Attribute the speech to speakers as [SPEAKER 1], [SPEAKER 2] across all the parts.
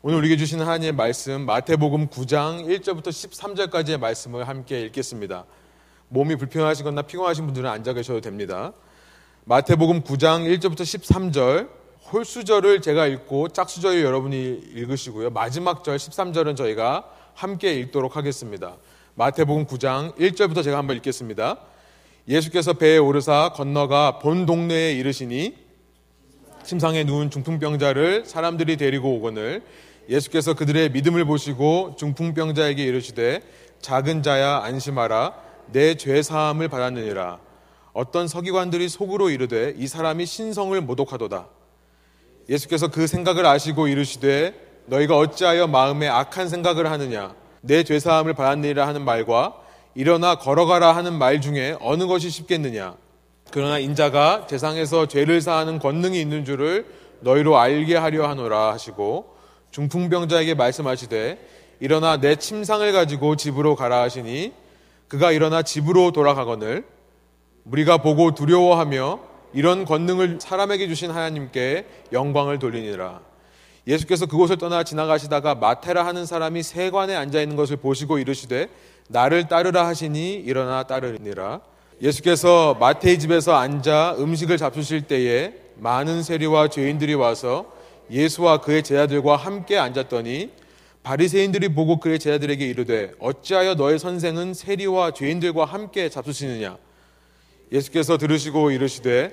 [SPEAKER 1] 오늘 우리에게 주시는 하나님의 말씀 마태복음 9장 1절부터 13절까지의 말씀을 함께 읽겠습니다. 몸이 불편하시거나 피곤하신 분들은 앉아 계셔도 됩니다. 마태복음 9장 1절부터 13절 홀수절을 제가 읽고 짝수절 여러분이 읽으시고요. 마지막 절 13절은 저희가 함께 읽도록 하겠습니다. 마태복음 9장 1절부터 제가 한번 읽겠습니다. 예수께서 배에 오르사 건너가 본 동네에 이르시니 침상에 누운 중풍병자를 사람들이 데리고 오거늘 예수께서 그들의 믿음을 보시고 중풍병자에게 이르시되 작은 자야 안심하라. 내 죄 사함을 받았느니라. 어떤 서기관들이 속으로 이르되 이 사람이 신성을 모독하도다. 예수께서 그 생각을 아시고 이르시되 너희가 어찌하여 마음에 악한 생각을 하느냐? 내 죄 사함을 받았느니라 하는 말과 일어나 걸어가라 하는 말 중에 어느 것이 쉽겠느냐? 그러나 인자가 세상에서 죄를 사하는 권능이 있는 줄을 너희로 알게 하려 하노라 하시고 중풍병자에게 말씀하시되 일어나 내 침상을 가지고 집으로 가라 하시니 그가 일어나 집으로 돌아가거늘 우리가 보고 두려워하며 이런 권능을 사람에게 주신 하나님께 영광을 돌리니라. 예수께서 그곳을 떠나 지나가시다가 마테라 하는 사람이 세관에 앉아 있는 것을 보시고 이르시되 나를 따르라 하시니 일어나 따르니라. 예수께서 마테의 집에서 앉아 음식을 잡수실 때에 많은 세리와 죄인들이 와서 예수와 그의 제자들과 함께 앉았더니 바리새인들이 보고 그의 제자들에게 이르되 어찌하여 너의 선생은 세리와 죄인들과 함께 잡수시느냐 예수께서 들으시고 이르시되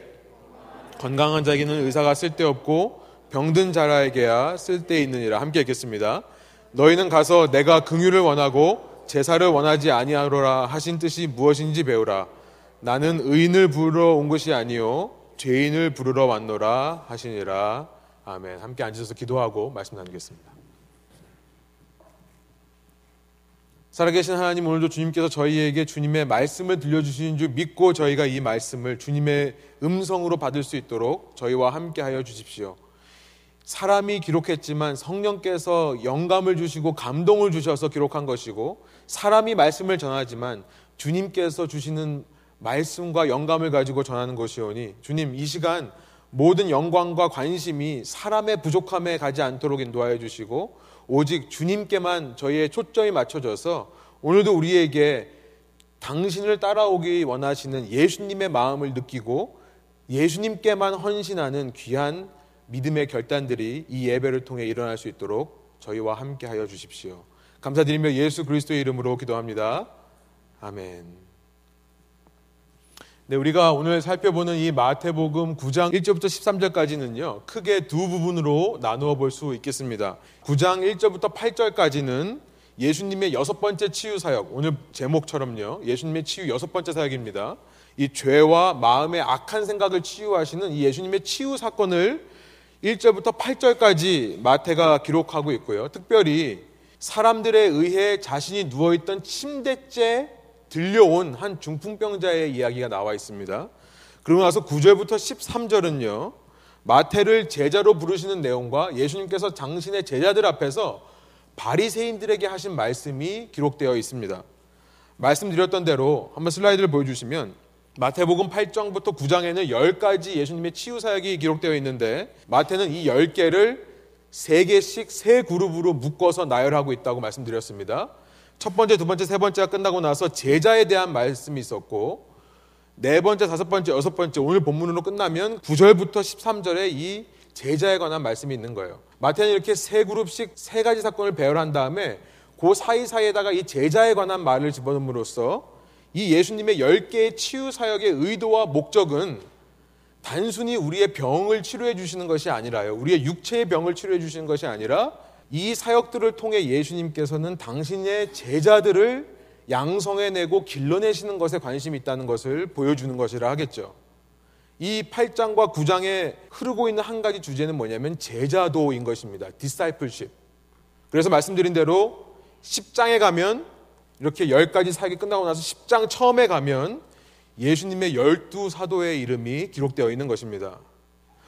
[SPEAKER 1] 건강한 자에게는 의사가 쓸데없고 병든 자라에게야 쓸데 있느니라 함께 읽겠습니다. 너희는 가서 내가 긍휼을 원하고 제사를 원하지 아니하노라 하신 뜻이 무엇인지 배우라. 나는 의인을 부르러 온 것이 아니요 죄인을 부르러 왔노라 하시니라. 아멘. 함께 앉으셔서 기도하고 말씀 나누겠습니다. 살아계신 하나님 오늘도 주님께서 저희에게 주님의 말씀을 들려주시는 줄 믿고 저희가 이 말씀을 주님의 음성으로 받을 수 있도록 저희와 함께 하여 주십시오. 사람이 기록했지만 성령께서 영감을 주시고 감동을 주셔서 기록한 것이고 사람이 말씀을 전하지만 주님께서 주시는 말씀과 영감을 가지고 전하는 것이오니 주님 이 시간 모든 영광과 관심이 사람의 부족함에 가지 않도록 인도하여 주시고 오직 주님께만 저희의 초점이 맞춰져서 오늘도 우리에게 당신을 따라오기 원하시는 예수님의 마음을 느끼고 예수님께만 헌신하는 귀한 믿음의 결단들이 이 예배를 통해 일어날 수 있도록 저희와 함께 하여 주십시오. 감사드리며 예수 그리스도의 이름으로 기도합니다. 아멘. 네, 우리가 오늘 살펴보는 이 마태복음 9장 1절부터 13절까지는요, 크게 두 부분으로 나누어 볼 수 있겠습니다. 9장 1절부터 8절까지는 예수님의 여섯 번째 치유 사역, 오늘 제목처럼요, 예수님의 치유 여섯 번째 사역입니다. 이 죄와 마음의 악한 생각을 치유하시는 이 예수님의 치유 사건을 1절부터 8절까지 마태가 기록하고 있고요. 특별히 사람들에 의해 자신이 누워있던 침대째 들려온 한 중풍병자의 이야기가 나와 있습니다. 그러고 나서 9절부터 13절은요. 마태를 제자로 부르시는 내용과 예수님께서 당신의 제자들 앞에서 바리새인들에게 하신 말씀이 기록되어 있습니다. 말씀드렸던 대로 한번 슬라이드를 보여주시면 마태복음 8장부터 9장에는 10가지 예수님의 치유 사역이 기록되어 있는데 마태는 이 10개를 3개씩 세 그룹으로 묶어서 나열하고 있다고 말씀드렸습니다. 첫 번째, 두 번째, 세 번째가 끝나고 나서 제자에 대한 말씀이 있었고 네 번째, 다섯 번째, 여섯 번째 오늘 본문으로 끝나면 9절부터 13절에 이 제자에 관한 말씀이 있는 거예요. 마태는 이렇게 세 그룹씩 세 가지 사건을 배열한 다음에 그 사이사이에다가 이 제자에 관한 말을 집어넣음으로써 이 예수님의 10개의 치유 사역의 의도와 목적은 단순히 우리의 병을 치료해 주시는 것이 아니라요. 우리의 육체의 병을 치료해 주시는 것이 아니라 이 사역들을 통해 예수님께서는 당신의 제자들을 양성해내고 길러내시는 것에 관심이 있다는 것을 보여주는 것이라 하겠죠. 이 8장과 9장에 흐르고 있는 한 가지 주제는 뭐냐면 제자도인 것입니다. discipleship. 그래서 말씀드린 대로 10장에 가면 이렇게 10가지 사역이 끝나고 나서 10장 처음에 가면 예수님의 열두 사도의 이름이 기록되어 있는 것입니다.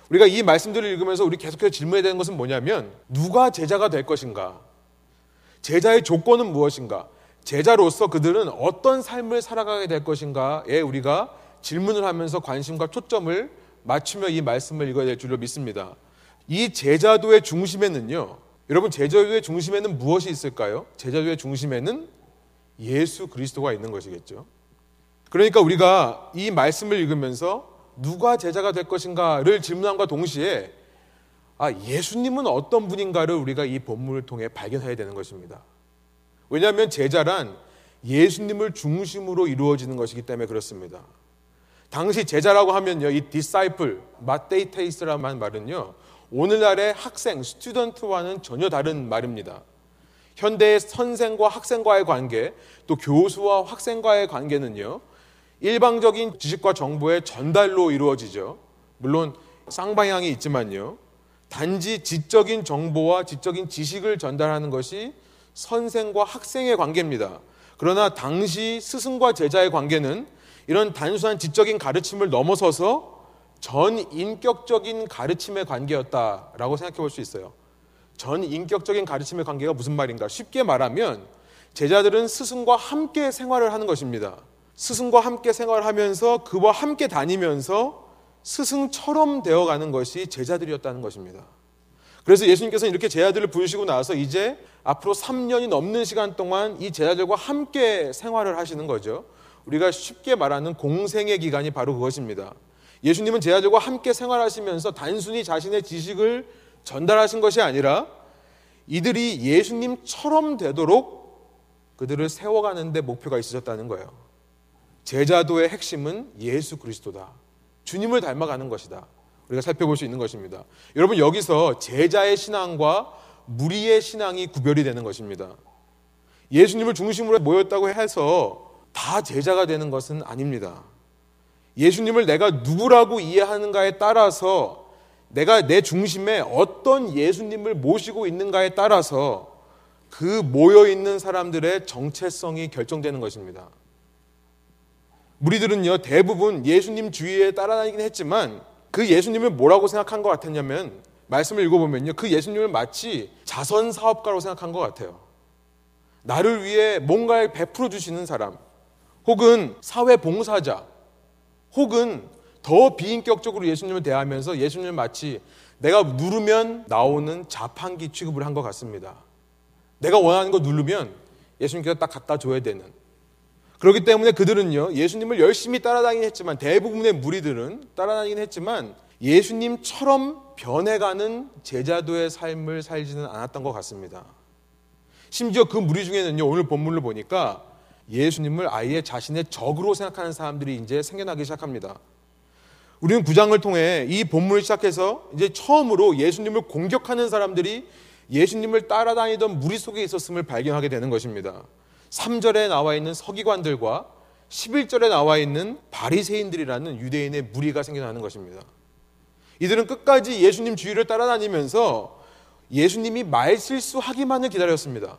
[SPEAKER 1] 우리가 이 말씀들을 읽으면서 우리 계속해서 질문해야 되는 것은 뭐냐면 누가 제자가 될 것인가? 제자의 조건은 무엇인가? 제자로서 그들은 어떤 삶을 살아가게 될 것인가에 우리가 질문을 하면서 관심과 초점을 맞추며 이 말씀을 읽어야 될 줄로 믿습니다. 이 제자도의 중심에는요, 여러분 제자도의 중심에는 무엇이 있을까요? 제자도의 중심에는 예수 그리스도가 있는 것이겠죠. 그러니까 우리가 이 말씀을 읽으면서 누가 제자가 될 것인가를 질문함과 동시에 아, 예수님은 어떤 분인가를 우리가 이 본문을 통해 발견해야 되는 것입니다. 왜냐하면 제자란 예수님을 중심으로 이루어지는 것이기 때문에 그렇습니다. 당시 제자라고 하면요, 이 disciple, 마테이테이스라는 말은요, 오늘날의 학생, 스튜던트와는 전혀 다른 말입니다. 현대의 선생과 학생과의 관계, 또 교수와 학생과의 관계는요, 일방적인 지식과 정보의 전달로 이루어지죠. 물론 쌍방향이 있지만요. 단지 지적인 정보와 지적인 지식을 전달하는 것이 선생과 학생의 관계입니다. 그러나 당시 스승과 제자의 관계는 이런 단순한 지적인 가르침을 넘어서서 전 인격적인 가르침의 관계였다라고 생각해 볼 수 있어요. 전 인격적인 가르침의 관계가 무슨 말인가? 쉽게 말하면 제자들은 스승과 함께 생활을 하는 것입니다. 스승과 함께 생활하면서 그와 함께 다니면서 스승처럼 되어가는 것이 제자들이었다는 것입니다. 그래서 예수님께서는 이렇게 제자들을 부르시고 나서 이제 앞으로 3년이 넘는 시간 동안 이 제자들과 함께 생활을 하시는 거죠. 우리가 쉽게 말하는 공생의 기간이 바로 그것입니다. 예수님은 제자들과 함께 생활하시면서 단순히 자신의 지식을 전달하신 것이 아니라 이들이 예수님처럼 되도록 그들을 세워가는데 목표가 있으셨다는 거예요. 제자도의 핵심은 예수 그리스도다. 주님을 닮아가는 것이다. 우리가 살펴볼 수 있는 것입니다. 여러분 여기서 제자의 신앙과 무리의 신앙이 구별이 되는 것입니다. 예수님을 중심으로 모였다고 해서 다 제자가 되는 것은 아닙니다. 예수님을 내가 누구라고 이해하는가에 따라서 내가 내 중심에 어떤 예수님을 모시고 있는가에 따라서 그 모여 있는 사람들의 정체성이 결정되는 것입니다. 무리들은요 대부분 예수님 주위에 따라다니긴 했지만 그 예수님을 뭐라고 생각한 것 같았냐면 말씀을 읽어보면요 그 예수님을 마치 자선 사업가로 생각한 것 같아요. 나를 위해 뭔가를 베풀어 주시는 사람, 혹은 사회 봉사자, 혹은 더 비인격적으로 예수님을 대하면서 예수님을 마치 내가 누르면 나오는 자판기 취급을 한 것 같습니다. 내가 원하는 거 누르면 예수님께서 딱 갖다 줘야 되는. 그렇기 때문에 그들은요, 예수님을 열심히 따라다니긴 했지만, 대부분의 무리들은 따라다니긴 했지만, 예수님처럼 변해가는 제자도의 삶을 살지는 않았던 것 같습니다. 심지어 그 무리 중에는요, 오늘 본문을 보니까 예수님을 아예 자신의 적으로 생각하는 사람들이 이제 생겨나기 시작합니다. 우리는 구장을 통해 이 본문을 시작해서 이제 처음으로 예수님을 공격하는 사람들이 예수님을 따라다니던 무리 속에 있었음을 발견하게 되는 것입니다. 3절에 나와 있는 서기관들과 11절에 나와 있는 바리새인들이라는 유대인의 무리가 생겨나는 것입니다. 이들은 끝까지 예수님 주위를 따라다니면서 예수님이 말실수하기만을 기다렸습니다.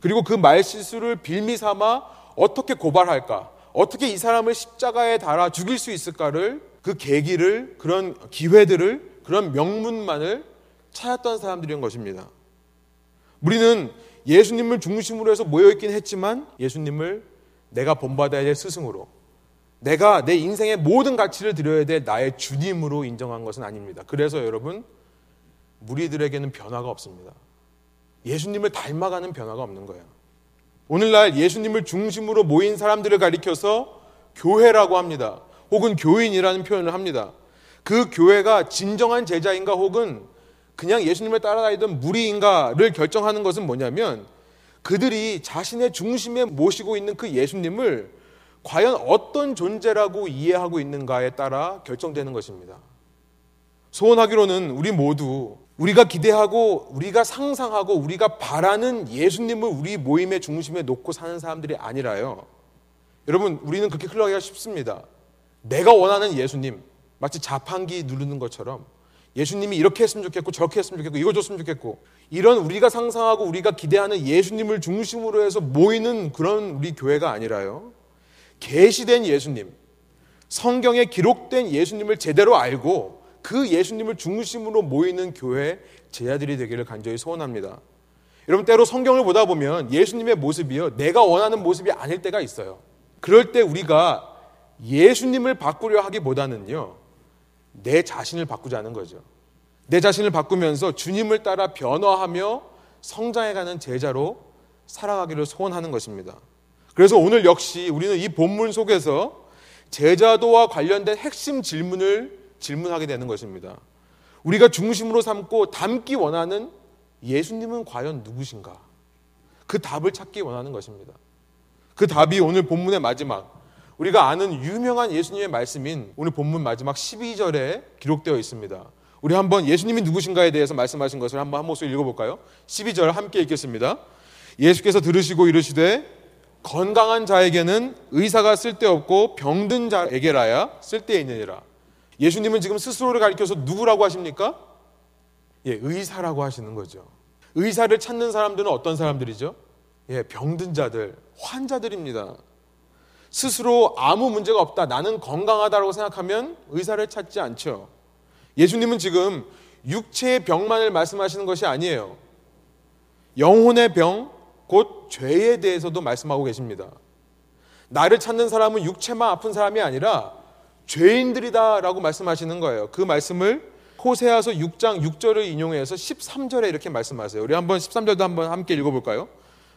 [SPEAKER 1] 그리고 그 말실수를 빌미 삼아 어떻게 고발할까? 어떻게 이 사람을 십자가에 달아 죽일 수 있을까를 그 계기를 그런 기회들을 그런 명문만을 찾았던 사람들인 것입니다. 우리는 예수님을 중심으로 해서 모여있긴 했지만 예수님을 내가 본받아야 될 스승으로 내가 내 인생의 모든 가치를 드려야 될 나의 주님으로 인정한 것은 아닙니다. 그래서 여러분 무리들에게는 변화가 없습니다. 예수님을 닮아가는 변화가 없는 거예요. 오늘날 예수님을 중심으로 모인 사람들을 가리켜서 교회라고 합니다. 혹은 교인이라는 표현을 합니다. 그 교회가 진정한 제자인가 혹은 그냥 예수님을 따라다니던 무리인가를 결정하는 것은 뭐냐면 그들이 자신의 중심에 모시고 있는 그 예수님을 과연 어떤 존재라고 이해하고 있는가에 따라 결정되는 것입니다. 소원하기로는 우리 모두 우리가 기대하고 우리가 상상하고 우리가 바라는 예수님을 우리 모임의 중심에 놓고 사는 사람들이 아니라요. 여러분, 우리는 그렇게 흘러가기가 쉽습니다. 내가 원하는 예수님, 마치 자판기 누르는 것처럼 예수님이 이렇게 했으면 좋겠고 저렇게 했으면 좋겠고 이거 줬으면 좋겠고 이런 우리가 상상하고 우리가 기대하는 예수님을 중심으로 해서 모이는 그런 우리 교회가 아니라요. 계시된 예수님, 성경에 기록된 예수님을 제대로 알고 그 예수님을 중심으로 모이는 교회 제자들이 되기를 간절히 소원합니다. 여러분 때로 성경을 보다 보면 예수님의 모습이요 내가 원하는 모습이 아닐 때가 있어요. 그럴 때 우리가 예수님을 바꾸려 하기보다는요 내 자신을 바꾸자는 거죠. 내 자신을 바꾸면서 주님을 따라 변화하며 성장해가는 제자로 살아가기를 소원하는 것입니다. 그래서 오늘 역시 우리는 이 본문 속에서 제자도와 관련된 핵심 질문을 질문하게 되는 것입니다. 우리가 중심으로 삼고 담기 원하는 예수님은 과연 누구신가? 그 답을 찾기 원하는 것입니다. 그 답이 오늘 본문의 마지막 우리가 아는 유명한 예수님의 말씀인 오늘 본문 마지막 12절에 기록되어 있습니다. 우리 한번 예수님이 누구신가에 대해서 말씀하신 것을 한번 한 목소리 읽어볼까요? 12절 함께 읽겠습니다. 예수께서 들으시고 이르시되 건강한 자에게는 의사가 쓸데없고 병든 자에게라야 쓸데있느니라. 예수님은 지금 스스로를 가리켜서 누구라고 하십니까? 예, 의사라고 하시는 거죠. 의사를 찾는 사람들은 어떤 사람들이죠? 예, 병든 자들, 환자들입니다. 스스로 아무 문제가 없다. 나는 건강하다고 생각하면 의사를 찾지 않죠. 예수님은 지금 육체의 병만을 말씀하시는 것이 아니에요. 영혼의 병, 곧 죄에 대해서도 말씀하고 계십니다. 나를 찾는 사람은 육체만 아픈 사람이 아니라 죄인들이다라고 말씀하시는 거예요. 그 말씀을 호세아서 6장 6절을 인용해서 13절에 이렇게 말씀하세요. 우리 한번 13절도 한번 함께 읽어볼까요?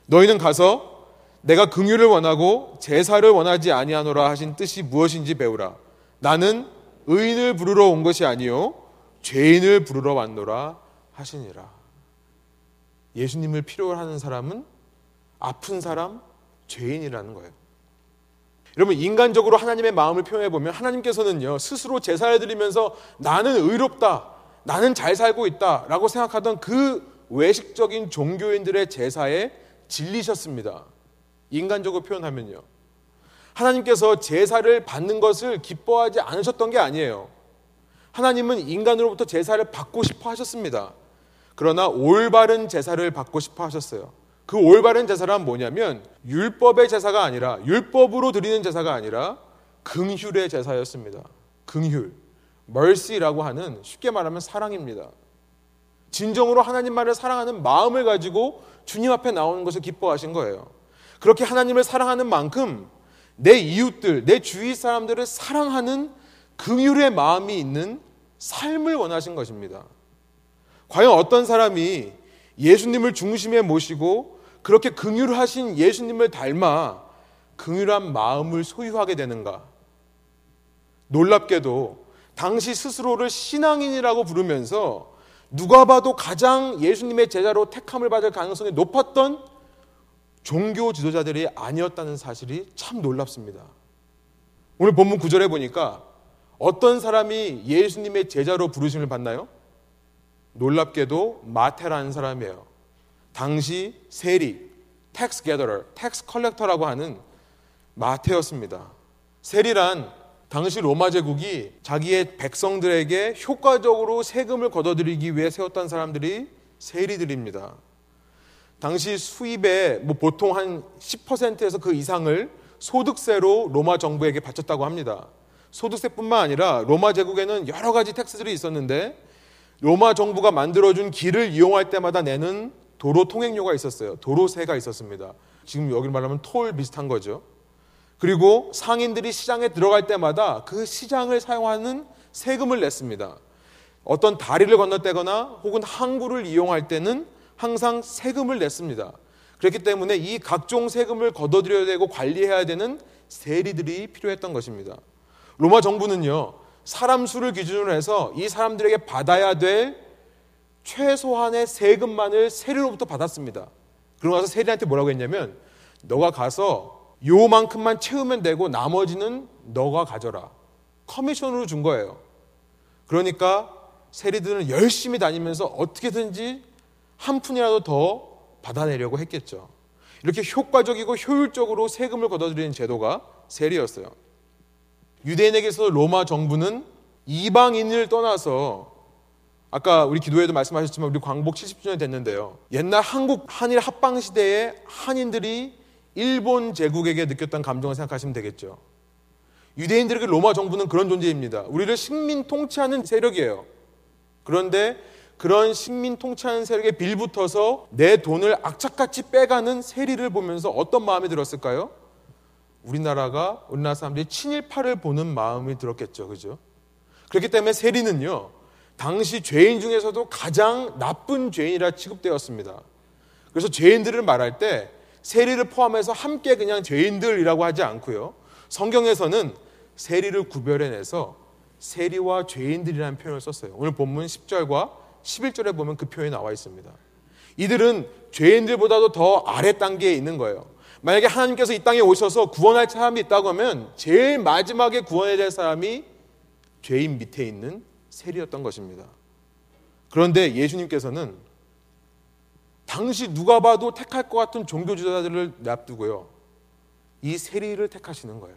[SPEAKER 1] 너희는 가서 내가 긍휼을 원하고 제사를 원하지 아니하노라 하신 뜻이 무엇인지 배우라. 나는 의인을 부르러 온 것이 아니요 죄인을 부르러 왔노라 하시니라. 예수님을 필요로 하는 사람은 아픈 사람, 죄인이라는 거예요. 여러분 인간적으로 하나님의 마음을 표현해 보면 하나님께서는요 스스로 제사를 드리면서 나는 의롭다, 나는 잘 살고 있다라고 생각하던 그 외식적인 종교인들의 제사에 질리셨습니다. 인간적으로 표현하면요. 하나님께서 제사를 받는 것을 기뻐하지 않으셨던 게 아니에요. 하나님은 인간으로부터 제사를 받고 싶어 하셨습니다. 그러나 올바른 제사를 받고 싶어 하셨어요. 그 올바른 제사란 뭐냐면 율법의 제사가 아니라 율법으로 드리는 제사가 아니라 긍휼의 제사였습니다. 긍휼, mercy라고 하는 쉽게 말하면 사랑입니다. 진정으로 하나님만을 사랑하는 마음을 가지고 주님 앞에 나오는 것을 기뻐하신 거예요. 그렇게 하나님을 사랑하는 만큼 내 이웃들, 내 주위 사람들을 사랑하는 긍휼의 마음이 있는 삶을 원하신 것입니다. 과연 어떤 사람이 예수님을 중심에 모시고 그렇게 긍휼하신 예수님을 닮아 긍휼한 마음을 소유하게 되는가? 놀랍게도 당시 스스로를 신앙인이라고 부르면서 누가 봐도 가장 예수님의 제자로 택함을 받을 가능성이 높았던 종교 지도자들이 아니었다는 사실이 참 놀랍습니다. 오늘 본문 구절에 보니까 어떤 사람이 예수님의 제자로 부르심을 받나요? 놀랍게도 마태라는 사람이에요. 당시 세리, tax gatherer, tax collector라고 하는 마태였습니다. 세리란 당시 로마 제국이 자기의 백성들에게 효과적으로 세금을 걷어들이기 위해 세웠던 사람들이 세리들입니다. 당시 수입의 뭐 보통 한 10%에서 그 이상을 소득세로 로마 정부에게 바쳤다고 합니다. 소득세뿐만 아니라 로마 제국에는 여러 가지 텍스들이 있었는데 로마 정부가 만들어준 길을 이용할 때마다 내는 도로 통행료가 있었어요. 도로세가 있었습니다. 지금 여기 말하면 톨 비슷한 거죠. 그리고 상인들이 시장에 들어갈 때마다 그 시장을 사용하는 세금을 냈습니다. 어떤 다리를 건너뛰거나 혹은 항구를 이용할 때는 항상 세금을 냈습니다. 그렇기 때문에 이 각종 세금을 걷어들여야 되고 관리해야 되는 세리들이 필요했던 것입니다. 로마 정부는요, 사람 수를 기준으로 해서 이 사람들에게 받아야 될 최소한의 세금만을 세리로부터 받았습니다. 그러고 나서 세리한테 뭐라고 했냐면, 너가 가서 요만큼만 채우면 되고 나머지는 너가 가져라. 커미션으로 준 거예요. 그러니까 세리들은 열심히 다니면서 어떻게든지 한 푼이라도 더 받아내려고 했겠죠. 이렇게 효과적이고 효율적으로 세금을 걷어들이는 제도가 세리였어요. 유대인에게서 로마 정부는 이방인을 떠나서 아까 우리 기도에도 말씀하셨지만 우리 광복 70주년 됐는데요. 옛날 한국 한일 합방 시대에 한인들이 일본 제국에게 느꼈던 감정을 생각하시면 되겠죠. 유대인들에게 로마 정부는 그런 존재입니다. 우리를 식민 통치하는 세력이에요. 그런데 그런 식민 통치하는 세력에 빌붙어서 내 돈을 악착같이 빼가는 세리를 보면서 어떤 마음이 들었을까요? 우리나라가 우리나라 사람들이 친일파를 보는 마음이 들었겠죠. 그죠? 그렇기 때문에 세리는요. 당시 죄인 중에서도 가장 나쁜 죄인이라 취급되었습니다. 그래서 죄인들을 말할 때 세리를 포함해서 함께 그냥 죄인들이라고 하지 않고요. 성경에서는 세리를 구별해내서 세리와 죄인들이라는 표현을 썼어요. 오늘 본문 10절과 11절에 보면 그 표현이 나와 있습니다. 이들은 죄인들보다도 더 아래 단계에 있는 거예요. 만약에 하나님께서 이 땅에 오셔서 구원할 사람이 있다고 하면 제일 마지막에 구원해야 될 사람이 죄인 밑에 있는 세리였던 것입니다. 그런데 예수님께서는 당시 누가 봐도 택할 것 같은 종교 지도자들을 납두고요. 이 세리를 택하시는 거예요.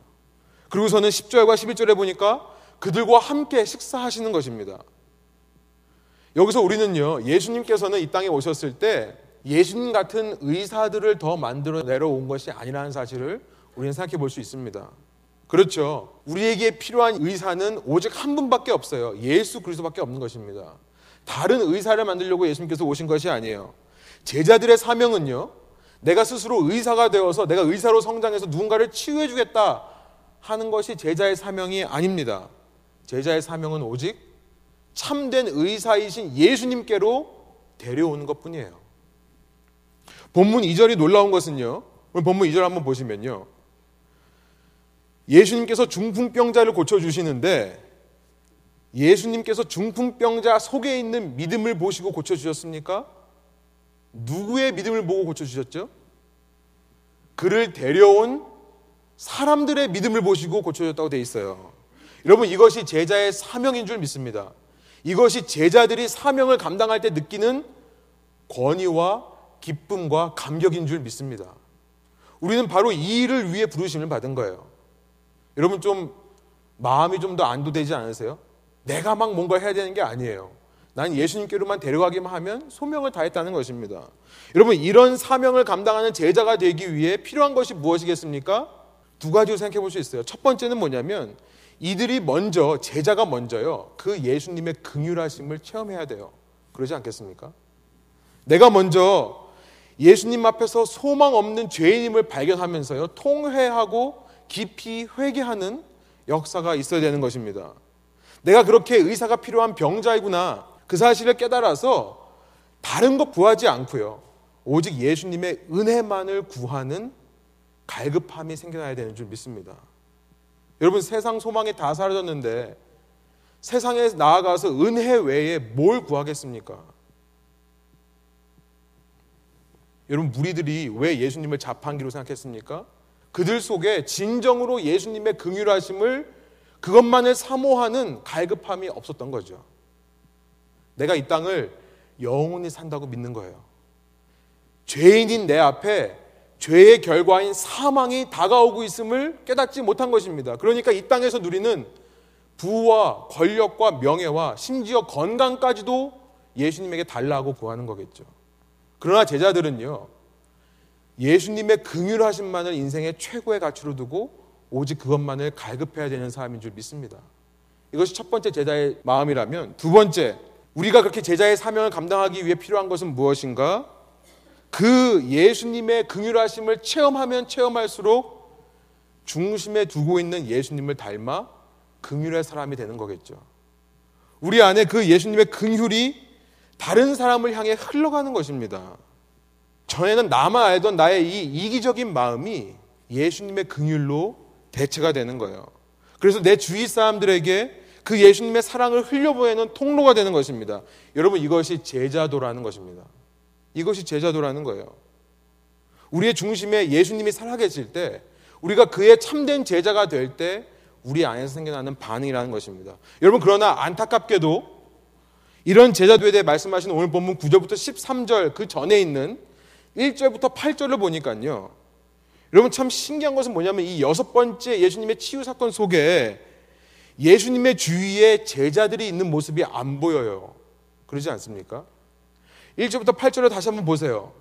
[SPEAKER 1] 그리고서는 10절과 11절에 보니까 그들과 함께 식사하시는 것입니다. 여기서 우리는요, 예수님께서는 이 땅에 오셨을 때 예수님 같은 의사들을 더 만들어 내려온 것이 아니라는 사실을 우리는 생각해 볼 수 있습니다. 그렇죠. 우리에게 필요한 의사는 오직 한 분밖에 없어요. 예수 그리스도밖에 없는 것입니다. 다른 의사를 만들려고 예수님께서 오신 것이 아니에요. 제자들의 사명은요. 내가 스스로 의사가 되어서 내가 의사로 성장해서 누군가를 치유해 주겠다 하는 것이 제자의 사명이 아닙니다. 제자의 사명은 오직 참된 의사이신 예수님께로 데려오는 것 뿐이에요. 본문 2절이 놀라운 것은요. 본문 2절 한번 보시면요. 예수님께서 중풍병자를 고쳐주시는데 예수님께서 중풍병자 속에 있는 믿음을 보시고 고쳐주셨습니까? 누구의 믿음을 보고 고쳐주셨죠? 그를 데려온 사람들의 믿음을 보시고 고쳐줬다고 돼 있어요. 여러분 이것이 제자의 사명인 줄 믿습니다. 이것이 제자들이 사명을 감당할 때 느끼는 권위와 기쁨과 감격인 줄 믿습니다. 우리는 바로 이 일을 위해 부르심을 받은 거예요. 여러분 좀 마음이 좀 더 안도되지 않으세요? 내가 막 뭔가 해야 되는 게 아니에요. 난 예수님께로만 데려가기만 하면 소명을 다했다는 것입니다. 여러분 이런 사명을 감당하는 제자가 되기 위해 필요한 것이 무엇이겠습니까? 두 가지로 생각해 볼 수 있어요. 첫 번째는 뭐냐면 이들이 먼저 제자가 먼저요. 그 예수님의 긍휼하심을 체험해야 돼요. 그러지 않겠습니까? 내가 먼저 예수님 앞에서 소망 없는 죄인임을 발견하면서요. 통회하고 깊이 회개하는 역사가 있어야 되는 것입니다. 내가 그렇게 의사가 필요한 병자이구나. 그 사실을 깨달아서 다른 것 구하지 않고요. 오직 예수님의 은혜만을 구하는 갈급함이 생겨나야 되는 줄 믿습니다. 여러분 세상 소망이 다 사라졌는데 세상에 나아가서 은혜 외에 뭘 구하겠습니까? 여러분 무리들이 왜 예수님을 자판기로 생각했습니까? 그들 속에 진정으로 예수님의 긍휼하심을 그것만을 사모하는 갈급함이 없었던 거죠. 내가 이 땅을 영원히 산다고 믿는 거예요. 죄인인 내 앞에 죄의 결과인 사망이 다가오고 있음을 깨닫지 못한 것입니다. 그러니까 이 땅에서 누리는 부와 권력과 명예와 심지어 건강까지도 예수님에게 달라고 구하는 거겠죠. 그러나 제자들은요. 예수님의 긍휼하심만을 인생의 최고의 가치로 두고 오직 그것만을 갈급해야 되는 사람인 줄 믿습니다. 이것이 첫 번째 제자의 마음이라면 두 번째 우리가 그렇게 제자의 사명을 감당하기 위해 필요한 것은 무엇인가? 그 예수님의 긍휼하심을 체험하면 체험할수록 중심에 두고 있는 예수님을 닮아 긍휼의 사람이 되는 거겠죠. 우리 안에 그 예수님의 긍휼이 다른 사람을 향해 흘러가는 것입니다. 전에는 나만 알던 나의 이 이기적인 마음이 예수님의 긍휼로 대체가 되는 거예요. 그래서 내 주위 사람들에게 그 예수님의 사랑을 흘려보내는 통로가 되는 것입니다. 여러분 이것이 제자도라는 것입니다. 이것이 제자도라는 거예요. 우리의 중심에 예수님이 살아계실 때 우리가 그의 참된 제자가 될 때 우리 안에서 생겨나는 반응이라는 것입니다. 여러분 그러나 안타깝게도 이런 제자도에 대해 말씀하신 오늘 본문 9절부터 13절 그 전에 있는 1절부터 8절을 보니까요. 여러분 참 신기한 것은 뭐냐면 이 여섯 번째 예수님의 치유 사건 속에 예수님의 주위에 제자들이 있는 모습이 안 보여요. 그러지 않습니까? 1절부터 8절을 다시 한번 보세요.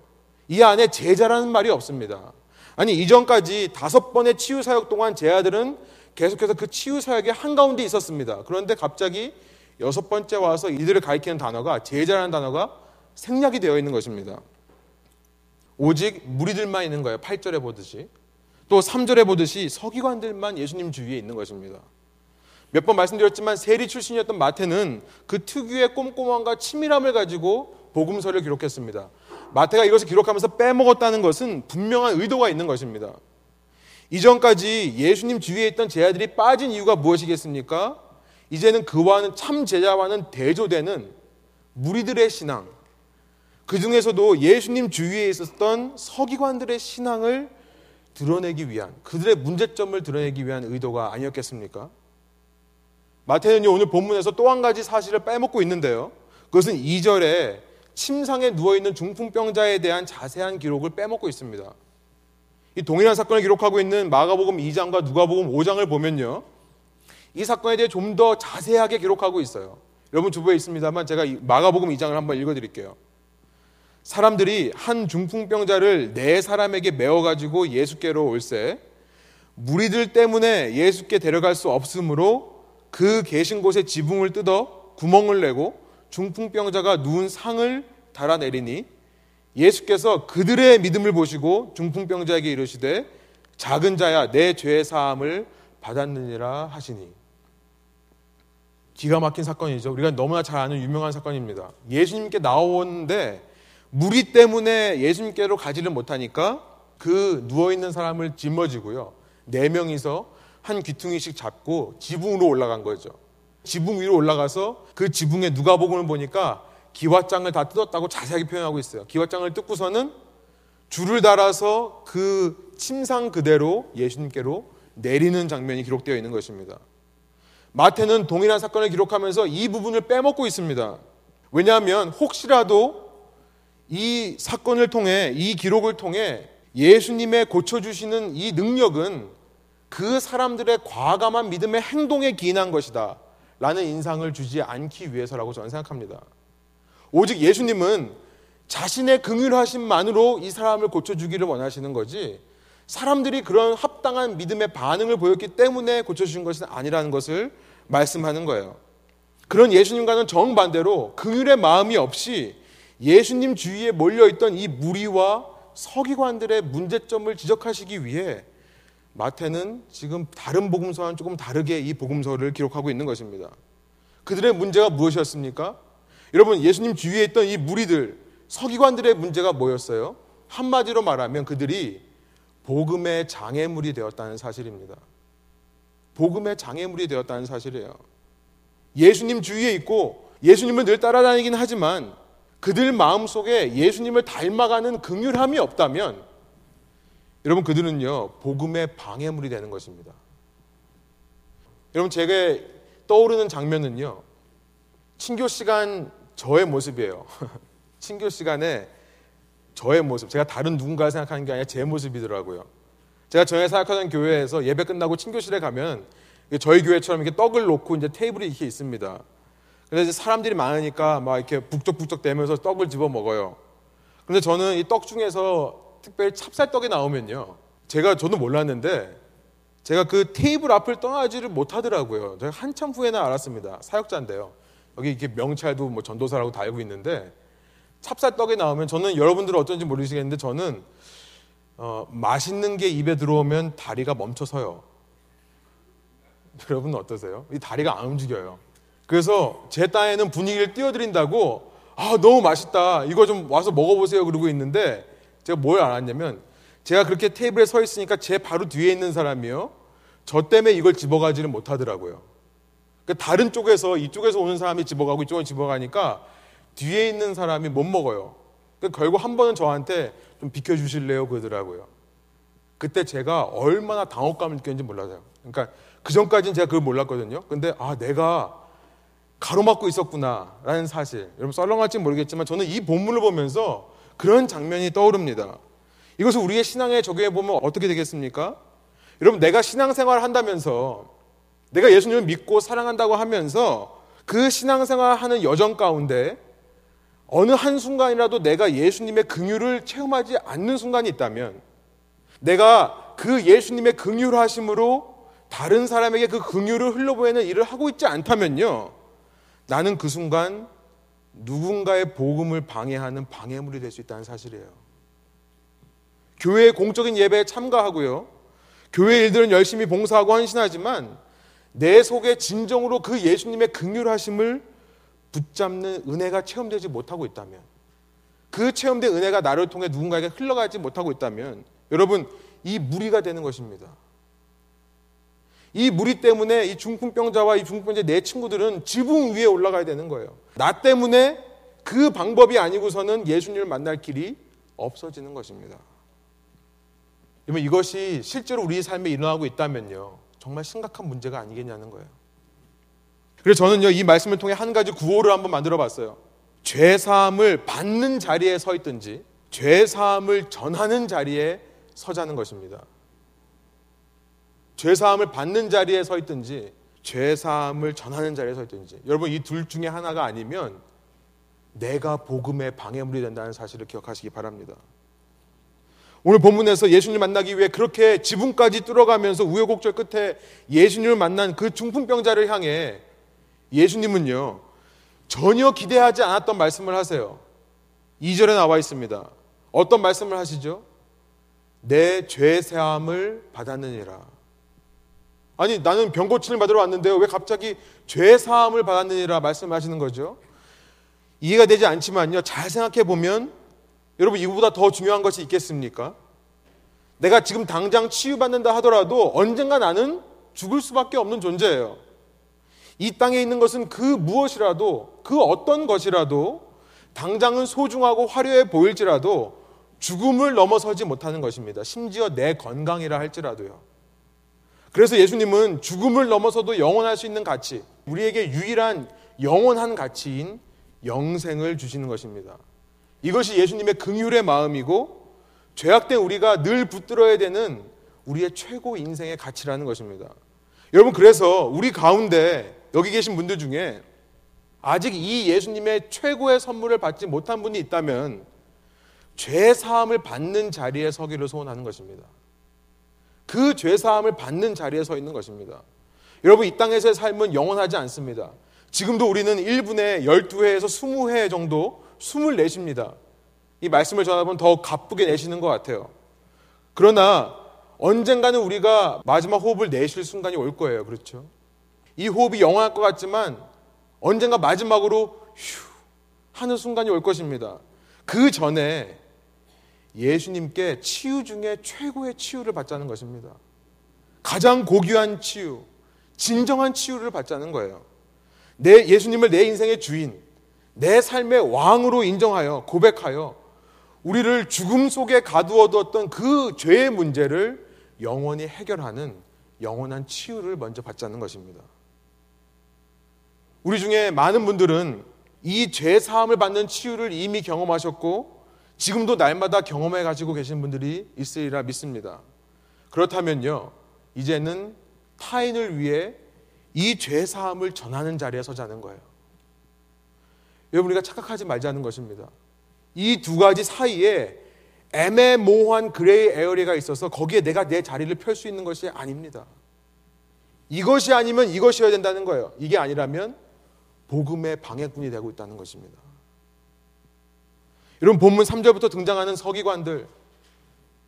[SPEAKER 1] 이 안에 제자라는 말이 없습니다. 아니, 이전까지 다섯 번의 치유 사역 동안 제자들은 계속해서 그 치유 사역의 한가운데 있었습니다. 그런데 갑자기 여섯 번째 와서 이들을 가리키는 단어가 제자라는 단어가 생략이 되어 있는 것입니다. 오직 무리들만 있는 거예요. 8절에 보듯이. 또 3절에 보듯이 서기관들만 예수님 주위에 있는 것입니다. 몇 번 말씀드렸지만 세리 출신이었던 마태는 그 특유의 꼼꼼함과 치밀함을 가지고 복음서를 기록했습니다. 마태가 이것을 기록하면서 빼먹었다는 것은 분명한 의도가 있는 것입니다. 이전까지 예수님 주위에 있던 제자들이 빠진 이유가 무엇이겠습니까? 이제는 그와는 참 제자와는 대조되는 무리들의 신앙, 그 중에서도 예수님 주위에 있었던 서기관들의 신앙을 드러내기 위한 그들의 문제점을 드러내기 위한 의도가 아니었겠습니까? 마태는 오늘 본문에서 또 한 가지 사실을 빼먹고 있는데요. 그것은 2절에 침상에 누워 있는 중풍병자에 대한 자세한 기록을 빼먹고 있습니다. 이 동일한 사건을 기록하고 있는 마가복음 2장과 누가복음 5장을 보면요. 이 사건에 대해 좀 더 자세하게 기록하고 있어요. 여러분 주부에 있습니다만 제가 마가복음 2장을 한번 읽어 드릴게요. 사람들이 한 중풍병자를 네 사람에게 메어 가지고 예수께로 올세 무리들 때문에 예수께 데려갈 수 없으므로 그 계신 곳에 지붕을 뜯어 구멍을 내고 중풍병자가 누운 상을 달아내리니 예수께서 그들의 믿음을 보시고 중풍병자에게 이르시되 작은 자야 내죄 사함을 받았느니라 하시니 기가 막힌 사건이죠. 우리가 너무나 잘 아는 유명한 사건입니다. 예수님께 나오는데 무리 때문에 예수님께로 가지를 못하니까 그 누워있는 사람을 짊어지고요. 네 명이서 한 귀퉁이씩 잡고 지붕으로 올라간 거죠. 지붕 위로 올라가서 그 지붕에 누가복음을 보니까 기와장을 다 뜯었다고 자세하게 표현하고 있어요. 기와장을 뜯고서는 줄을 달아서 그 침상 그대로 예수님께로 내리는 장면이 기록되어 있는 것입니다. 마태는 동일한 사건을 기록하면서 이 부분을 빼먹고 있습니다. 왜냐하면 혹시라도 이 사건을 통해 이 기록을 통해 예수님의 고쳐주시는 이 능력은 그 사람들의 과감한 믿음의 행동에 기인한 것이다. 라는 인상을 주지 않기 위해서라고 저는 생각합니다. 오직 예수님은 자신의 긍휼하심만으로 이 사람을 고쳐주기를 원하시는 거지 사람들이 그런 합당한 믿음의 반응을 보였기 때문에 고쳐주신 것은 아니라는 것을 말씀하는 거예요. 그런 예수님과는 정반대로 긍휼의 마음이 없이 예수님 주위에 몰려있던 이 무리와 서기관들의 문제점을 지적하시기 위해 마태는 지금 다른 복음서와는 조금 다르게 이 복음서를 기록하고 있는 것입니다. 그들의 문제가 무엇이었습니까? 여러분, 예수님 주위에 있던 이 무리들, 서기관들의 문제가 뭐였어요? 한마디로 말하면 그들이 복음의 장애물이 되었다는 사실입니다. 복음의 장애물이 되었다는 사실이에요. 예수님 주위에 있고 예수님을 늘 따라다니긴 하지만 그들 마음속에 예수님을 닮아가는 긍휼함이 없다면 여러분 그들은요 복음의 방해물이 되는 것입니다. 여러분 제가 떠오르는 장면은요 친교 시간 저의 모습이에요. 친교 시간에 저의 모습, 제가 다른 누군가를 생각하는 게 아니라 제 모습이더라고요. 제가 전에 사역하던 교회에서 예배 끝나고 친교실에 가면 저희 교회처럼 이렇게 떡을 놓고 이제 테이블이 이렇게 있습니다. 그래서 이제 사람들이 많으니까 막 이렇게 북적북적 대면서 떡을 집어 먹어요. 근데 저는 이 떡 중에서 특별히 찹쌀떡이 나오면요. 제가 저도 몰랐는데 제가 그 테이블 앞을 떠나지를 못하더라고요. 제가 한참 후에나 알았습니다. 사역자인데요. 여기 이렇게 명찰도 뭐 전도사라고 다 알고 있는데 찹쌀떡이 나오면 저는 여러분들은 어떤지 모르시겠는데 저는 어, 맛있는 게 입에 들어오면 다리가 멈춰서요. 여러분은 어떠세요? 이 다리가 안 움직여요. 그래서 제 딴에는 분위기를 띄워드린다고 아 너무 맛있다 이거 좀 와서 먹어보세요 그러고 있는데 제가 뭘 알았냐면 제가 그렇게 테이블에 서 있으니까 제 바로 뒤에 있는 사람이요. 저 때문에 이걸 집어가지는 못하더라고요. 그러니까 다른 쪽에서 이쪽에서 오는 사람이 집어가고 이쪽은 집어가니까 뒤에 있는 사람이 못 먹어요. 그러니까 결국 한 번은 저한테 좀 비켜주실래요? 그러더라고요. 그때 제가 얼마나 당혹감을 느꼈는지 몰라요. 그러니까 그 전까지는 제가 그걸 몰랐거든요. 근데 아 내가 가로막고 있었구나라는 사실. 여러분 썰렁할지 모르겠지만 저는 이 본문을 보면서 그런 장면이 떠오릅니다. 이것을 우리의 신앙에 적용해 보면 어떻게 되겠습니까? 여러분 내가 신앙생활을 한다면서 내가 예수님을 믿고 사랑한다고 하면서 그 신앙생활 하는 여정 가운데 어느 한 순간이라도 내가 예수님의 긍휼을 체험하지 않는 순간이 있다면 내가 그 예수님의 긍휼하심으로 다른 사람에게 그 긍휼을 흘려보내는 일을 하고 있지 않다면요. 나는 그 순간 누군가의 복음을 방해하는 방해물이 될 수 있다는 사실이에요. 교회 공적인 예배에 참가하고요. 교회 일들은 열심히 봉사하고 헌신하지만 내 속에 진정으로 그 예수님의 긍휼하심을 붙잡는 은혜가 체험되지 못하고 있다면 그 체험된 은혜가 나를 통해 누군가에게 흘러가지 못하고 있다면 여러분 이 무리가 되는 것입니다. 이 무리 때문에 이 중풍병자와 이 중풍병자 내 친구들은 지붕 위에 올라가야 되는 거예요. 나 때문에 그 방법이 아니고서는 예수님을 만날 길이 없어지는 것입니다. 여러분 이것이 실제로 우리 삶에 일어나고 있다면요. 정말 심각한 문제가 아니겠냐는 거예요. 그래서 저는요 이 말씀을 통해 한 가지 구호를 한번 만들어 봤어요. 죄 사함을 받는 자리에 서 있든지 죄 사함을 전하는 자리에 서자는 것입니다. 죄 사함을 받는 자리에 서 있든지 죄 사함을 전하는 자리에 서 있든지 여러분 이 둘 중에 하나가 아니면 내가 복음의 방해물이 된다는 사실을 기억하시기 바랍니다. 오늘 본문에서 예수님을 만나기 위해 그렇게 지붕까지 뚫어가면서 우여곡절 끝에 예수님을 만난 그 중풍병자를 향해 예수님은요, 전혀 기대하지 않았던 말씀을 하세요. 2절에 나와 있습니다. 어떤 말씀을 하시죠? 내 죄 사함을 받았느니라. 아니, 나는 병 고침을 받으러 왔는데요. 왜 갑자기 죄 사함을 받았느니라 말씀하시는 거죠? 이해가 되지 않지만요. 잘 생각해 보면 여러분 이거보다 더 중요한 것이 있겠습니까? 내가 지금 당장 치유받는다 하더라도 언젠가 나는 죽을 수밖에 없는 존재예요. 이 땅에 있는 것은 그 무엇이라도 그 어떤 것이라도 당장은 소중하고 화려해 보일지라도 죽음을 넘어서지 못하는 것입니다. 심지어 내 건강이라 할지라도요. 그래서 예수님은 죽음을 넘어서도 영원할 수 있는 가치, 우리에게 유일한 영원한 가치인 영생을 주시는 것입니다. 이것이 예수님의 긍휼의 마음이고 죄악된 우리가 늘 붙들어야 되는 우리의 최고 인생의 가치라는 것입니다. 여러분 그래서 우리 가운데 여기 계신 분들 중에 아직 이 예수님의 최고의 선물을 받지 못한 분이 있다면 죄 사함을 받는 자리에 서기를 소원하는 것입니다. 그 죄 사함을 받는 자리에 서 있는 것입니다. 여러분 이 땅에서의 삶은 영원하지 않습니다. 지금도 우리는 1분에 12회에서 20회 정도 숨을 내쉽니다. 이 말씀을 전하면 더 가쁘게 내쉬는 것 같아요. 그러나 언젠가는 우리가 마지막 호흡을 내쉴 순간이 올 거예요. 그렇죠? 이 호흡이 영원할 것 같지만 언젠가 마지막으로 휴 하는 순간이 올 것입니다. 그 전에 예수님께 치유 중에 최고의 치유를 받자는 것입니다. 가장 고귀한 치유, 진정한 치유를 받자는 거예요. 내 예수님을 내 인생의 주인, 내 삶의 왕으로 인정하여 고백하여 우리를 죽음 속에 가두어두었던 그 죄의 문제를 영원히 해결하는 영원한 치유를 먼저 받자는 것입니다. 우리 중에 많은 분들은 이 죄 사함을 받는 치유를 이미 경험하셨고 지금도 날마다 경험해 가지고 계신 분들이 있으리라 믿습니다. 그렇다면요. 이제는 타인을 위해 이 죄 사함을 전하는 자리에 서자는 거예요. 여러분 우리가 착각하지 말자는 것입니다. 이 두 가지 사이에 애매모호한 gray area가 있어서 거기에 내가 내 자리를 펼 수 있는 것이 아닙니다. 이것이 아니면 이것이어야 된다는 거예요. 이게 아니라면 복음의 방해꾼이 되고 있다는 것입니다. 여러분 본문 3절부터 등장하는 서기관들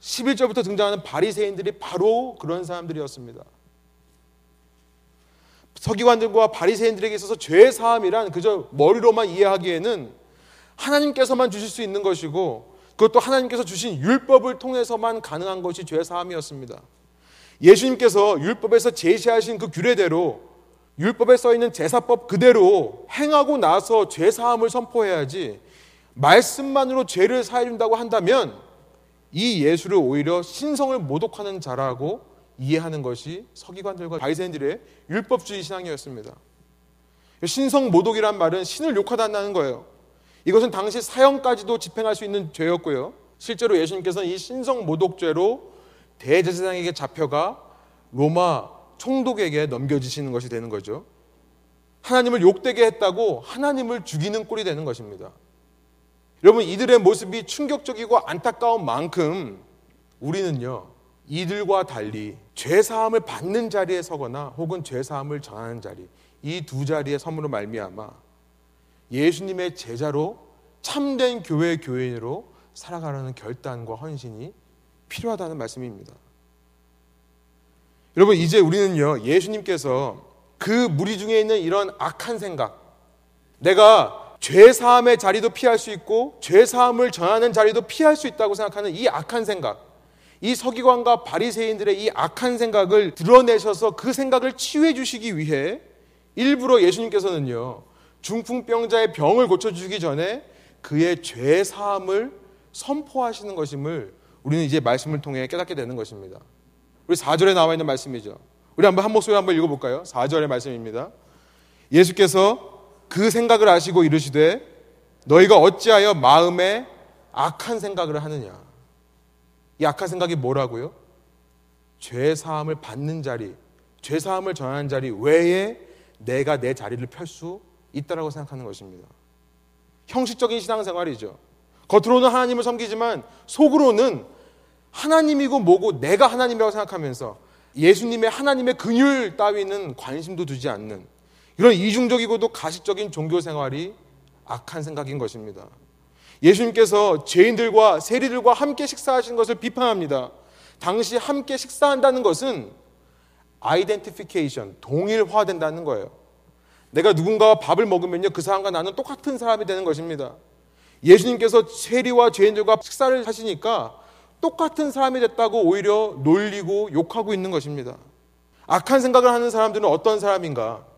[SPEAKER 1] 11절부터 등장하는 바리새인들이 바로 그런 사람들이었습니다. 서기관들과 바리새인들에게 있어서 죄 사함이란 그저 머리로만 이해하기에는 하나님께서만 주실 수 있는 것이고 그것도 하나님께서 주신 율법을 통해서만 가능한 것이 죄 사함이었습니다. 예수님께서 율법에서 제시하신 그 규례대로 율법에 써 있는 제사법 그대로 행하고 나서 죄 사함을 선포해야지 말씀만으로 죄를 사해 준다고 한다면 이 예수를 오히려 신성을 모독하는 자라고 이해하는 것이 서기관들과 바리새인들의 율법주의 신앙이었습니다. 신성 모독이란 말은 신을 욕하다는 거예요. 이것은 당시 사형까지도 집행할 수 있는 죄였고요. 실제로 예수님께서는 이 신성 모독죄로 대제사장에게 잡혀가 로마 총독에게 넘겨지시는 것이 되는 거죠. 하나님을 욕되게 했다고 하나님을 죽이는 꼴이 되는 것입니다. 여러분 이들의 모습이 충격적이고 안타까운 만큼 우리는요 이들과 달리 죄 사함을 받는 자리에 서거나 혹은 죄 사함을 전하는 자리 이 두 자리의 선물로 말미암아 예수님의 제자로 참된 교회 교인으로 살아가라는 결단과 헌신이 필요하다는 말씀입니다. 여러분 이제 우리는요 예수님께서 그 무리 중에 있는 이런 악한 생각, 내가 죄 사함의 자리도 피할 수 있고 죄 사함을 전하는 자리도 피할 수 있다고 생각하는 이 악한 생각, 이 서기관과 바리새인들의 이 악한 생각을 드러내셔서 그 생각을 치유해 주시기 위해 일부러 예수님께서는요 중풍병자의 병을 고쳐 주기 전에 그의 죄 사함을 선포하시는 것임을 우리는 이제 말씀을 통해 깨닫게 되는 것입니다. 우리 4절에 나와 있는 말씀이죠. 우리 한번 한 목소리 한번 읽어 볼까요? 4절의 말씀입니다. 예수께서 그 생각을 아시고 이르시되 너희가 어찌하여 마음에 악한 생각을 하느냐. 이 악한 생각이 뭐라고요? 죄 사함을 받는 자리, 죄 사함을 전하는 자리 외에 내가 내 자리를 펼 수 있다라고 생각하는 것입니다. 형식적인 신앙생활이죠. 겉으로는 하나님을 섬기지만 속으로는 하나님이고 뭐고 내가 하나님이라고 생각하면서 예수님의 하나님의 근율 따위는 관심도 두지 않는 이런 이중적이고도 가식적인 종교 생활이 악한 생각인 것입니다. 예수님께서 죄인들과 세리들과 함께 식사하신 것을 비판합니다. 당시 함께 식사한다는 것은 아이덴티피케이션, 동일화된다는 거예요. 내가 누군가와 밥을 먹으면요, 그 사람과 나는 똑같은 사람이 되는 것입니다. 예수님께서 세리와 죄인들과 식사를 하시니까 똑같은 사람이 됐다고 오히려 놀리고 욕하고 있는 것입니다. 악한 생각을 하는 사람들은 어떤 사람인가?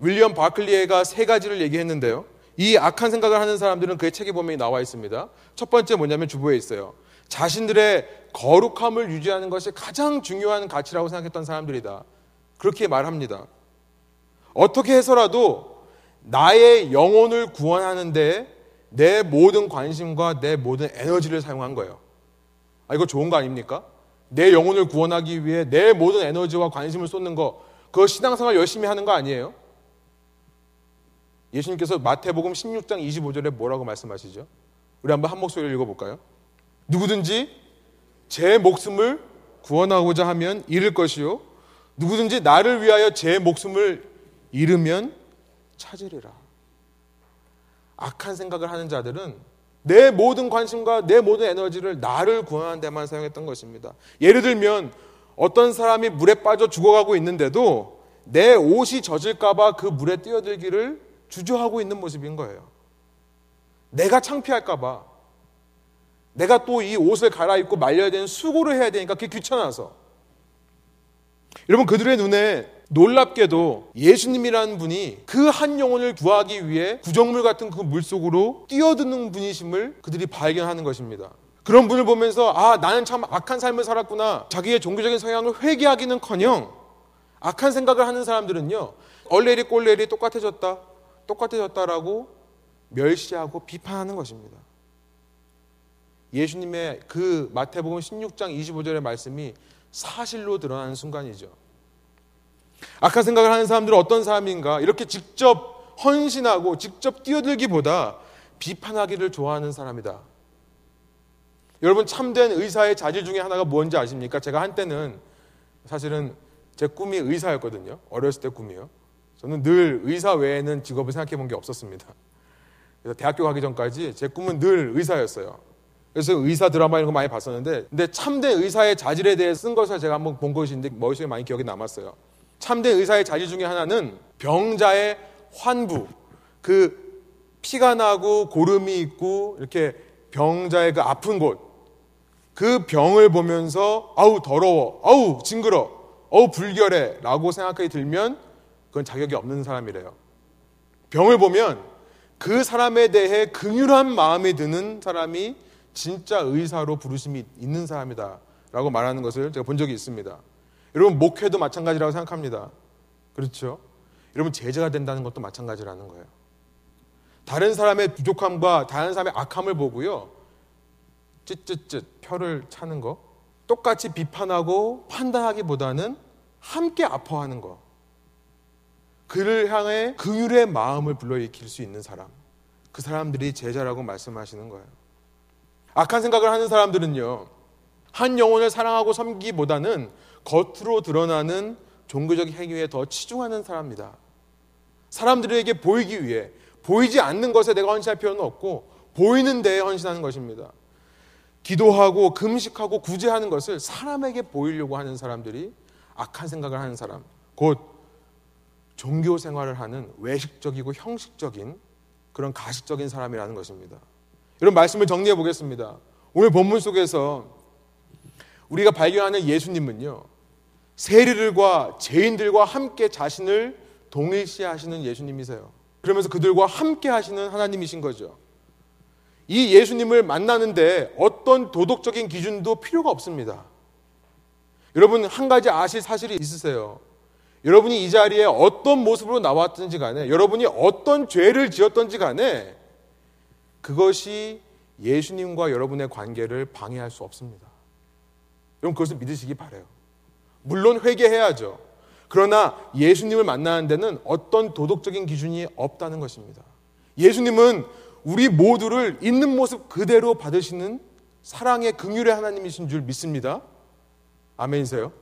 [SPEAKER 1] 윌리엄 바클리에가 세 가지를 얘기했는데요. 이 악한 생각을 하는 사람들은 그의 책에 보면 나와 있습니다. 첫 번째 뭐냐면 주보에 있어요. 자신들의 거룩함을 유지하는 것이 가장 중요한 가치라고 생각했던 사람들이다. 그렇게 말합니다. 어떻게 해서라도 나의 영혼을 구원하는데 내 모든 관심과 내 모든 에너지를 사용한 거예요. 아, 이거 좋은 거 아닙니까? 내 영혼을 구원하기 위해 내 모든 에너지와 관심을 쏟는 거, 그거 신앙생활 열심히 하는 거 아니에요? 예수님께서 마태복음 16장 25절에 뭐라고 말씀하시죠? 우리 한번 한 목소리를 읽어볼까요? 누구든지 제 목숨을 구원하고자 하면 잃을 것이요. 누구든지 나를 위하여 제 목숨을 잃으면 찾으리라. 악한 생각을 하는 자들은 내 모든 관심과 내 모든 에너지를 나를 구원하는 데만 사용했던 것입니다. 예를 들면 어떤 사람이 물에 빠져 죽어가고 있는데도 내 옷이 젖을까봐 그 물에 뛰어들기를 주저하고 있는 모습인 거예요. 내가 창피할까봐. 내가 또 이 옷을 갈아입고 말려야 되는 수고를 해야 되니까 그게 귀찮아서. 여러분, 그들의 눈에 놀랍게도 예수님이라는 분이 그 한 영혼을 구하기 위해 구정물 같은 그 물속으로 뛰어드는 분이심을 그들이 발견하는 것입니다. 그런 분을 보면서 아, 나는 참 악한 삶을 살았구나. 자기의 종교적인 성향을 회개하기는 커녕 악한 생각을 하는 사람들은요. 얼레리 꼴레리 똑같아졌다. 똑같아졌다라고 멸시하고 비판하는 것입니다. 예수님의 그 마태복음 16장 25절의 말씀이 사실로 드러나는 순간이죠. 악한 생각을 하는 사람들은 어떤 사람인가? 이렇게 직접 헌신하고 직접 뛰어들기보다 비판하기를 좋아하는 사람이다. 여러분 참된 의사의 자질 중에 하나가 뭔지 아십니까? 제가 한때는 사실은 제 꿈이 의사였거든요. 어렸을 때 꿈이요. 저는 늘 의사 외에는 직업을 생각해 본 게 없었습니다. 그래서 대학교 가기 전까지 제 꿈은 늘 의사였어요. 그래서 의사 드라마 이런 거 많이 봤었는데, 근데 참된 의사의 자질에 대해 쓴 것을 제가 한번 본 것인데 머릿속에 많이 기억이 남았어요. 참된 의사의 자질 중에 하나는 병자의 환부, 그 피가 나고 고름이 있고 이렇게 병자의 그 아픈 곳, 그 병을 보면서 아우 더러워, 아우 징그러, 어우 불결해라고 생각이 들면 그건 자격이 없는 사람이래요. 병을 보면 그 사람에 대해 긍휼한 마음이 드는 사람이 진짜 의사로 부르심이 있는 사람이다 라고 말하는 것을 제가 본 적이 있습니다. 여러분 목회도 마찬가지라고 생각합니다. 그렇죠? 여러분 제자가 된다는 것도 마찬가지라는 거예요. 다른 사람의 부족함과 다른 사람의 악함을 보고요. 쯧쯧쯧 혀를 차는 거 똑같이 비판하고 판단하기보다는 함께 아파하는 거. 그를 향해 긍휼의 마음을 불러일으킬 수 있는 사람. 그 사람들이 제자라고 말씀하시는 거예요. 악한 생각을 하는 사람들은요. 한 영혼을 사랑하고 섬기기보다는 겉으로 드러나는 종교적 행위에 더 치중하는 사람입니다. 사람들에게 보이기 위해 보이지 않는 것에 내가 헌신할 필요는 없고 보이는 데에 헌신하는 것입니다. 기도하고 금식하고 구제하는 것을 사람에게 보이려고 하는 사람들이 악한 생각을 하는 사람, 곧 종교 생활을 하는 외식적이고 형식적인 그런 가식적인 사람이라는 것입니다. 이런 말씀을 정리해 보겠습니다. 오늘 본문 속에서 우리가 발견하는 예수님은요, 세리들과 죄인들과 함께 자신을 동일시하시는 예수님이세요. 그러면서 그들과 함께 하시는 하나님이신 거죠. 이 예수님을 만나는데 어떤 도덕적인 기준도 필요가 없습니다. 여러분, 한 가지 아실 사실이 있으세요. 여러분이 이 자리에 어떤 모습으로 나왔든지 간에, 여러분이 어떤 죄를 지었든지 간에, 그것이 예수님과 여러분의 관계를 방해할 수 없습니다. 여러분, 그것을 믿으시기 바래요. 물론 회개해야죠. 그러나 예수님을 만나는 데는 어떤 도덕적인 기준이 없다는 것입니다. 예수님은 우리 모두를 있는 모습 그대로 받으시는 사랑의 긍휼의 하나님이신 줄 믿습니다. 아멘이세요?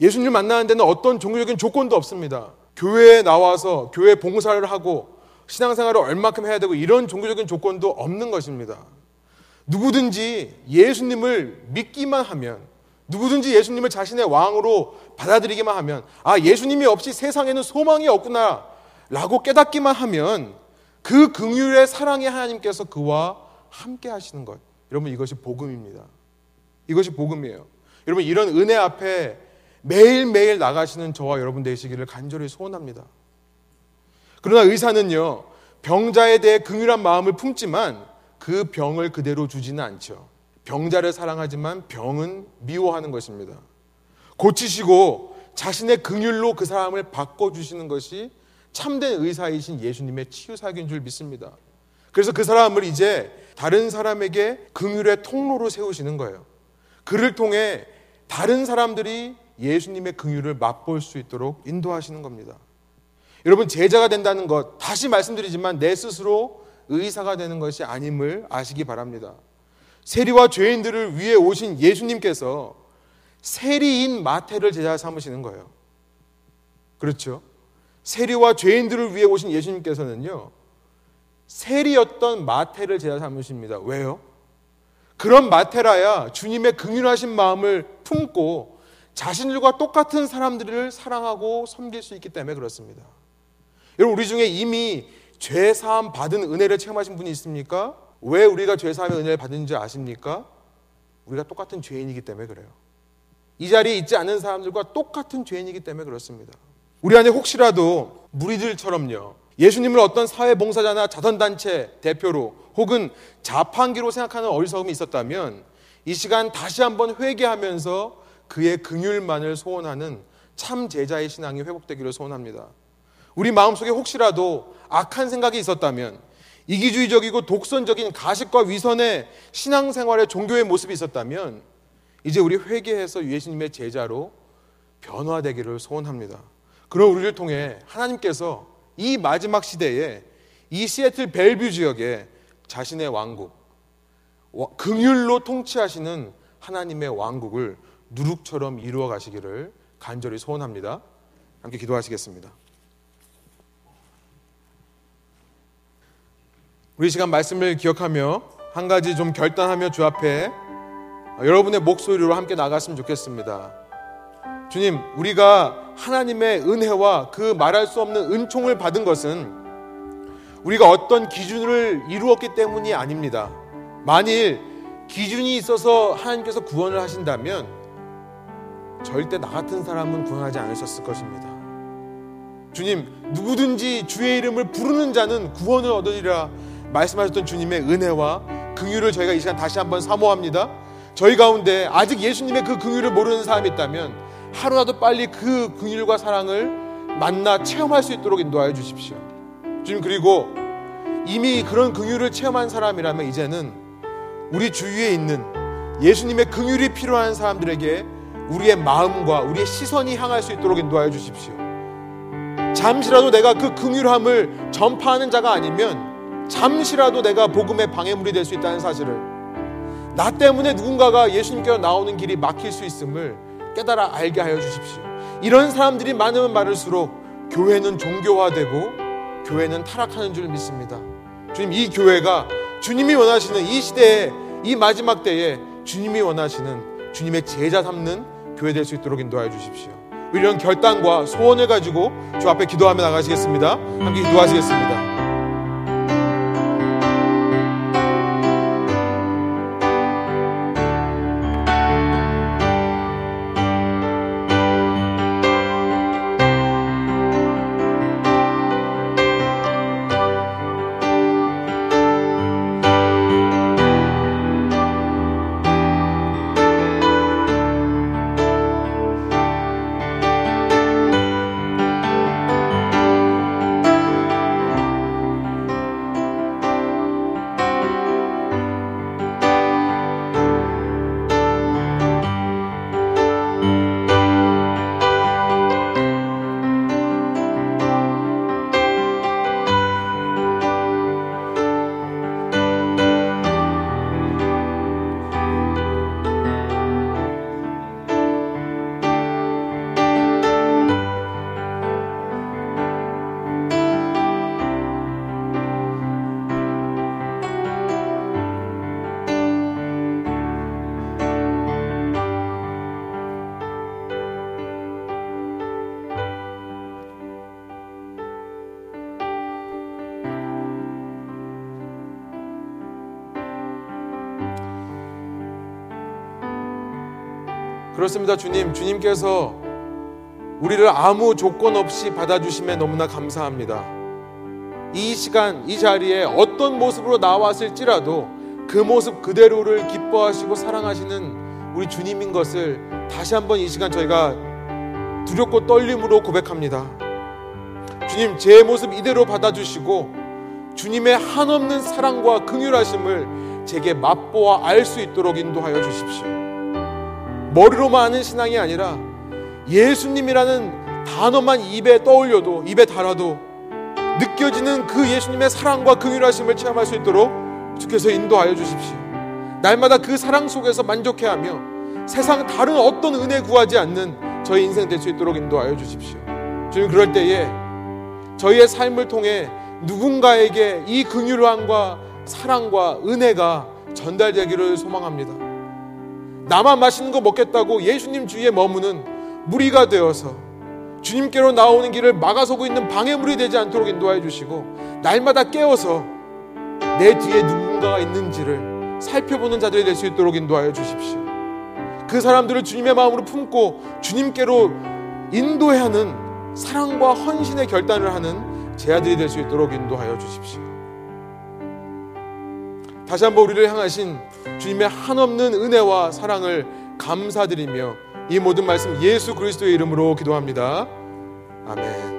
[SPEAKER 1] 예수님을 만나는 데는 어떤 종교적인 조건도 없습니다. 교회에 나와서 교회 봉사를 하고 신앙생활을 얼마큼 해야 되고 이런 종교적인 조건도 없는 것입니다. 누구든지 예수님을 믿기만 하면 누구든지 예수님을 자신의 왕으로 받아들이기만 하면 아 예수님이 없이 세상에는 소망이 없구나 라고 깨닫기만 하면 그 긍휼의 사랑의 하나님께서 그와 함께 하시는 것 여러분 이것이 복음입니다. 이것이 복음이에요. 여러분 이런 은혜 앞에 매일매일 나가시는 저와 여러분 되시기를 간절히 소원합니다. 그러나 의사는요, 병자에 대해 긍휼한 마음을 품지만 그 병을 그대로 주지는 않죠. 병자를 사랑하지만 병은 미워하는 것입니다. 고치시고 자신의 긍휼로 그 사람을 바꿔 주시는 것이 참된 의사이신 예수님의 치유 사역인 줄 믿습니다. 그래서 그 사람을 이제 다른 사람에게 긍휼의 통로로 세우시는 거예요. 그를 통해 다른 사람들이 예수님의 긍휼을 맛볼 수 있도록 인도하시는 겁니다. 여러분 제자가 된다는 것 다시 말씀드리지만 내 스스로 의사가 되는 것이 아님을 아시기 바랍니다. 세리와 죄인들을 위해 오신 예수님께서 세리인 마태를 제자 삼으시는 거예요. 그렇죠? 세리와 죄인들을 위해 오신 예수님께서는요. 세리였던 마태를 제자 삼으십니다. 왜요? 그런 마테라야 주님의 긍휼하신 마음을 품고 자신들과 똑같은 사람들을 사랑하고 섬길 수 있기 때문에 그렇습니다. 여러분 우리 중에 이미 죄 사함 받은 은혜를 체험하신 분이 있습니까? 왜 우리가 죄 사함의 은혜를 받은지 아십니까? 우리가 똑같은 죄인이기 때문에 그래요. 이 자리에 있지 않은 사람들과 똑같은 죄인이기 때문에 그렇습니다. 우리 안에 혹시라도 무리들처럼요. 예수님을 어떤 사회 봉사자나 자선단체 대표로 혹은 자판기로 생각하는 어리석음이 있었다면 이 시간 다시 한번 회개하면서 그의 긍휼만을 소원하는 참 제자의 신앙이 회복되기를 소원합니다. 우리 마음속에 혹시라도 악한 생각이 있었다면 이기주의적이고 독선적인 가식과 위선의 신앙생활의 종교의 모습이 있었다면 이제 우리 회개해서 예수님의 제자로 변화되기를 소원합니다. 그런 우리를 통해 하나님께서 이 마지막 시대에 이 시애틀 벨뷰 지역에 자신의 왕국, 긍휼로 통치하시는 하나님의 왕국을 누룩처럼 이루어 가시기를 간절히 소원합니다. 함께 기도하시겠습니다. 우리 시간 말씀을 기억하며 한 가지 좀 결단하며 주 앞에 여러분의 목소리로 함께 나갔으면 좋겠습니다. 주님, 우리가 하나님의 은혜와 그 말할 수 없는 은총을 받은 것은 우리가 어떤 기준을 이루었기 때문이 아닙니다. 만일 기준이 있어서 하나님께서 구원을 하신다면 절대 나 같은 사람은 구원하지 않으셨을 것입니다. 주님, 누구든지 주의 이름을 부르는 자는 구원을 얻으리라 말씀하셨던 주님의 은혜와 긍휼을 저희가 이 시간 다시 한번 사모합니다. 저희 가운데 아직 예수님의 그 긍휼을 모르는 사람이 있다면 하루라도 빨리 그 긍휼과 사랑을 만나 체험할 수 있도록 인도하여 주십시오. 주님 그리고 이미 그런 긍휼을 체험한 사람이라면 이제는 우리 주위에 있는 예수님의 긍휼이 필요한 사람들에게 우리의 마음과 우리의 시선이 향할 수 있도록 인도하여 주십시오. 잠시라도 내가 그 긍휼함을 전파하는 자가 아니면 잠시라도 내가 복음의 방해물이 될 수 있다는 사실을 나 때문에 누군가가 예수님께로 나오는 길이 막힐 수 있음을 깨달아 알게 하여 주십시오. 이런 사람들이 많으면 많을수록 교회는 종교화되고 교회는 타락하는 줄 믿습니다. 주님, 이 교회가 주님이 원하시는 이 시대에 이 마지막 때에 주님이 원하시는 주님의 제자 삼는 교회 될 수 있도록 인도하여 주십시오. 이런 결단과 소원을 가지고 주 앞에 기도하며 나가시겠습니다. 함께 기도하시겠습니다. 그렇습니다, 주님. 주님께서 우리를 아무 조건 없이 받아주심에 너무나 감사합니다. 이 시간, 이 자리에 어떤 모습으로 나왔을지라도 그 모습 그대로를 기뻐하시고 사랑하시는 우리 주님인 것을 다시 한번 이 시간 저희가 두렵고 떨림으로 고백합니다. 주님, 제 모습 이대로 받아주시고 주님의 한없는 사랑과 긍휼하심을 제게 맛보아 알 수 있도록 인도하여 주십시오. 머리로만 아는 신앙이 아니라 예수님이라는 단어만 입에 떠올려도 입에 달아도 느껴지는 그 예수님의 사랑과 긍휼하심을 체험할 수 있도록 주께서 인도하여 주십시오. 날마다 그 사랑 속에서 만족해하며 세상 다른 어떤 은혜 구하지 않는 저희 인생 될 수 있도록 인도하여 주십시오. 주님 그럴 때에 저희의 삶을 통해 누군가에게 이 긍휼함과 사랑과 은혜가 전달되기를 소망합니다. 나만 맛있는 거 먹겠다고 예수님 주위에 머무는 무리가 되어서 주님께로 나오는 길을 막아서고 있는 방해물이 되지 않도록 인도하여 주시고 날마다 깨워서 내 뒤에 누군가가 있는지를 살펴보는 자들이 될 수 있도록 인도하여 주십시오. 그 사람들을 주님의 마음으로 품고 주님께로 인도해야 하는 사랑과 헌신의 결단을 하는 제 아들이 될 수 있도록 인도하여 주십시오. 다시 한번 우리를 향하신 주님의 한없는 은혜와 사랑을 감사드리며 이 모든 말씀 예수 그리스도의 이름으로 기도합니다. 아멘.